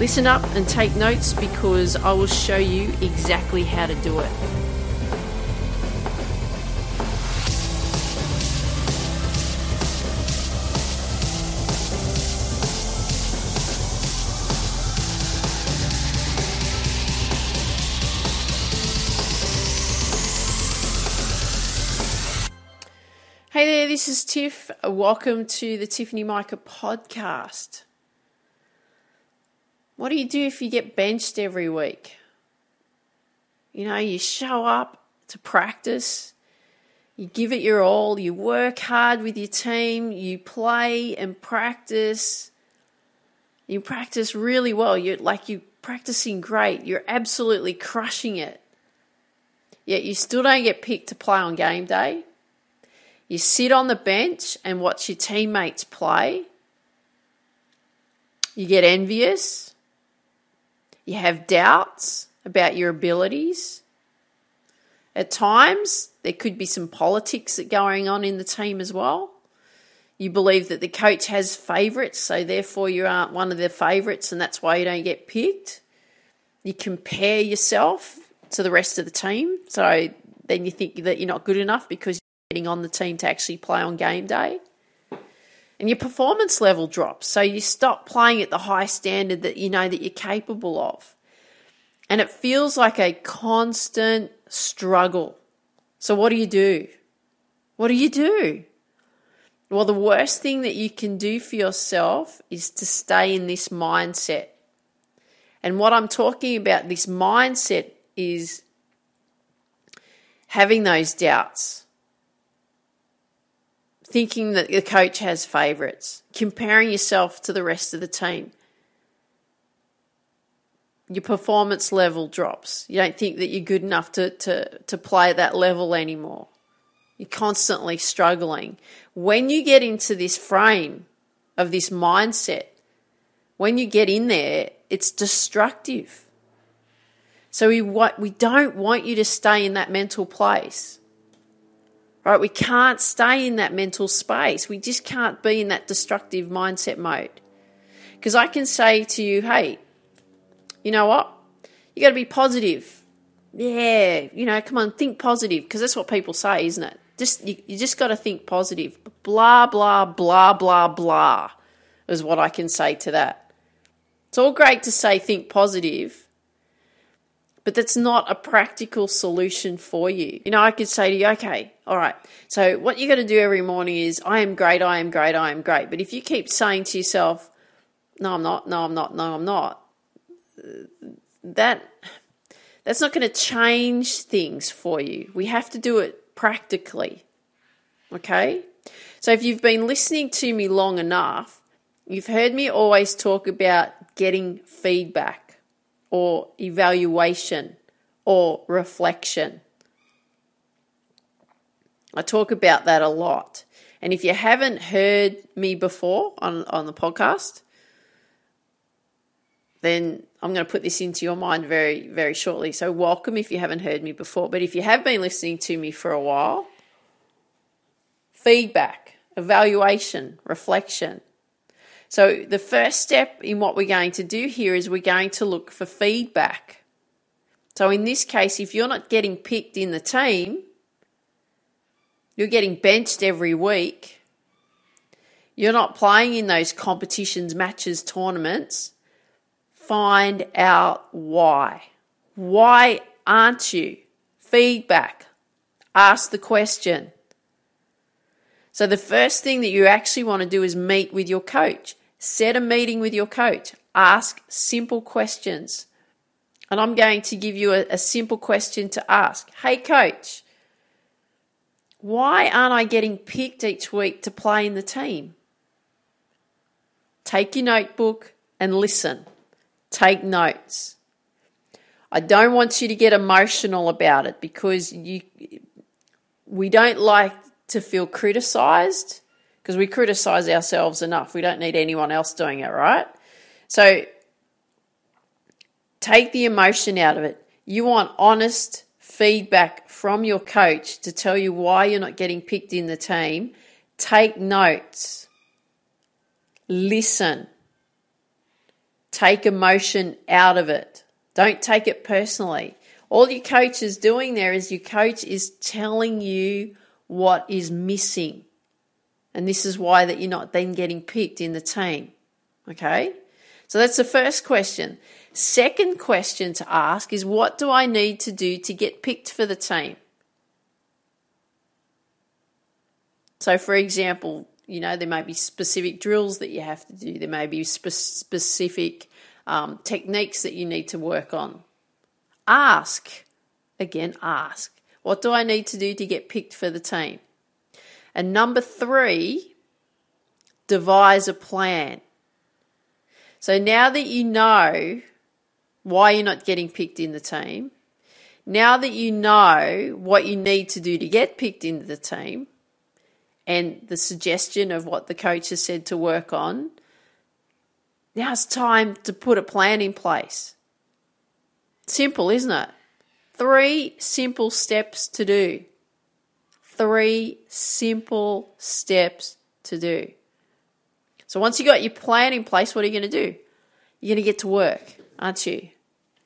Listen up and take notes because I will show you exactly how to do it. Hey there, this is Tiff. Welcome to the Tiffany Mika podcast. What do you do if you get benched every week? You know, you show up to practice, you give it your all, you work hard with your team, you play and practice. You practice really well. You're like you're practicing great. You're absolutely crushing it. Yet you still don't get picked to play on game day. You sit on the bench and watch your teammates play. You get envious you have doubts about your abilities. At times, there could be some politics going on in the team as well. You believe that the coach has favourites, so therefore you aren't one of the favourites, and that's why you don't get picked. You compare yourself to the rest of the team, so then you think that you're not good enough because you're getting on the team to actually play on game day and your performance level drops. So you stop playing at the high standard that you know that you're capable of. And it feels like a constant struggle. So what do you do? What do you do? Well, the worst thing that you can do for yourself is to stay in this mindset. And what I'm talking about, this mindset, is having those doubts, thinking that the coach has favourites, comparing yourself to the rest of the team. Your performance level drops. You don't think that you're good enough to, to, to play at that level anymore. You're constantly struggling. When you get into this frame of this mindset, when you get in there, it's destructive. So we, we don't want you to stay in that mental place right? We can't stay in that mental space. We just can't be in that destructive mindset mode. Because I can say to you, hey, you know what? You got to be positive. Yeah, you know, come on, think positive. Because that's what people say, isn't it? Just you, you just got to think positive. Blah blah blah blah blah is what I can say to that. It's all great to say think positive, but that's not a practical solution for you. You know, I could say to you, okay, all right, so what you got to do every morning is, I am great, I am great, I am great. But if you keep saying to yourself, no, I'm not, no, I'm not, no, I'm not, that that's not going to change things for you. We have to do it practically. Okay? So if you've been listening to me long enough, you've heard me always talk about getting feedback or evaluation or reflection. I talk about that a lot. And if you haven't heard me before on, on the podcast, then I'm going to put this into your mind very, very shortly. So, welcome if you haven't heard me before. But if you have been listening to me for a while, feedback, evaluation, reflection, so, the first step in what we're going to do here is we're going to look for feedback. So, in this case, if you're not getting picked in the team, you're getting benched every week, you're not playing in those competitions, matches, tournaments, find out why. Why aren't you? Feedback. Ask the question. So, the first thing that you actually want to do is meet with your coach. Set a meeting with your coach. Ask simple questions. And I'm going to give you a, a simple question to ask. Hey, coach, why aren't I getting picked each week to play in the team? Take your notebook and listen. Take notes. I don't want you to get emotional about it because you we don't like to feel criticized because we criticize ourselves enough. We don't need anyone else doing it, right? So take the emotion out of it. You want honest feedback from your coach to tell you why you're not getting picked in the team. Take notes. Listen. Take emotion out of it. Don't take it personally. All your coach is doing there is your coach is telling you what is missing. And this is why that you're not then getting picked in the team. Okay? So that's the first question. Second question to ask is what do I need to do to get picked for the team? So, for example, you know, there may be specific drills that you have to do, there may be spe- specific um, techniques that you need to work on. Ask, again, ask, what do I need to do to get picked for the team? And number three, devise a plan. So now that you know why you're not getting picked in the team, now that you know what you need to do to get picked into the team, and the suggestion of what the coach has said to work on, now it's time to put a plan in place. Simple, isn't it? Three simple steps to do. Three simple steps to do. So once you got your plan in place, what are you going to do? You're going to get to work, aren't you?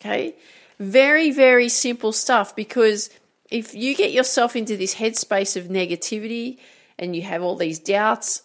Okay? Very, very simple stuff because if you get yourself into this headspace of negativity and you have all these doubts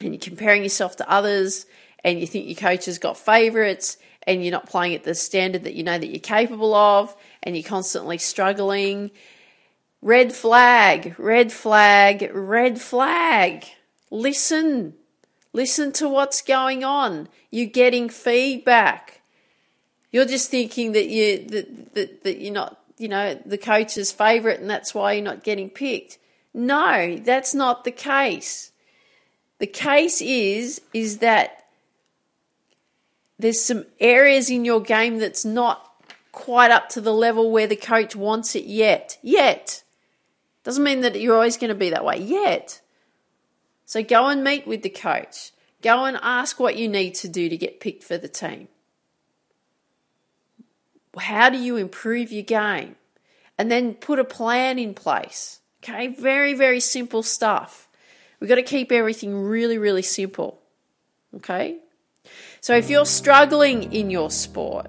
and you're comparing yourself to others and you think your coach has got favorites and you're not playing at the standard that you know that you're capable of and you're constantly struggling red flag red flag red flag listen listen to what's going on you're getting feedback you're just thinking that you that, that, that you're not you know the coach's favorite and that's why you're not getting picked no that's not the case the case is is that there's some areas in your game that's not quite up to the level where the coach wants it yet. Yet. Doesn't mean that you're always going to be that way. Yet. So go and meet with the coach. Go and ask what you need to do to get picked for the team. How do you improve your game? And then put a plan in place. Okay, very, very simple stuff. We've got to keep everything really, really simple. Okay? So if you're struggling in your sport,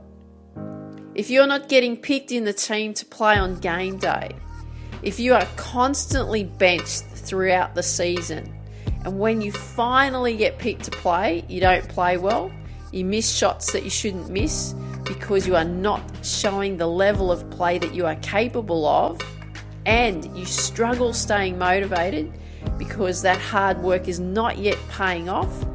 if you're not getting picked in the team to play on game day, if you are constantly benched throughout the season, and when you finally get picked to play, you don't play well, you miss shots that you shouldn't miss because you are not showing the level of play that you are capable of, and you struggle staying motivated, because that hard work is not yet paying off,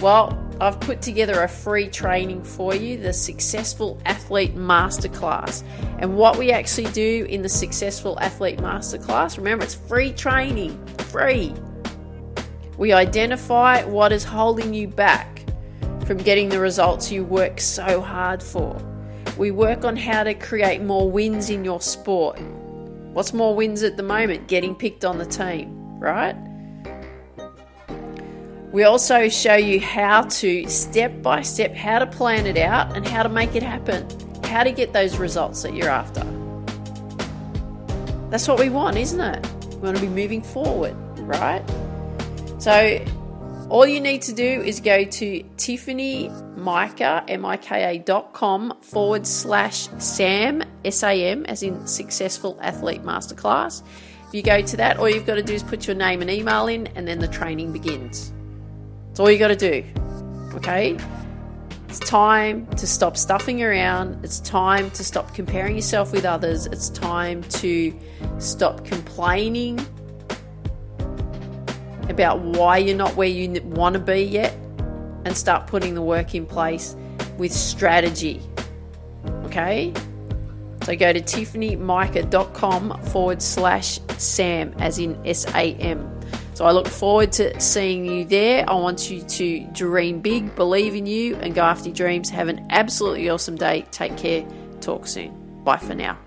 well, I've put together a free training for you, the Successful Athlete Masterclass. And what we actually do in the Successful Athlete Masterclass, remember it's free training, free. We identify what is holding you back from getting the results you work so hard for. We work on how to create more wins in your sport. What's more wins at the moment? Getting picked on the team, right? We also show you how to step by step how to plan it out and how to make it happen, how to get those results that you're after. That's what we want, isn't it? We want to be moving forward, right? So all you need to do is go to Tiffany Mika, M-I-K-A dot forward slash SAM, S-A-M, as in Successful Athlete Masterclass. If you go to that, all you've got to do is put your name and email in, and then the training begins. That's all you got to do. Okay? It's time to stop stuffing around. It's time to stop comparing yourself with others. It's time to stop complaining about why you're not where you want to be yet and start putting the work in place with strategy. Okay? So go to tiffanymika.com forward slash SAM, as in S A M. So I look forward to seeing you there. I want you to dream big, believe in you, and go after your dreams. Have an absolutely awesome day. Take care. Talk soon. Bye for now.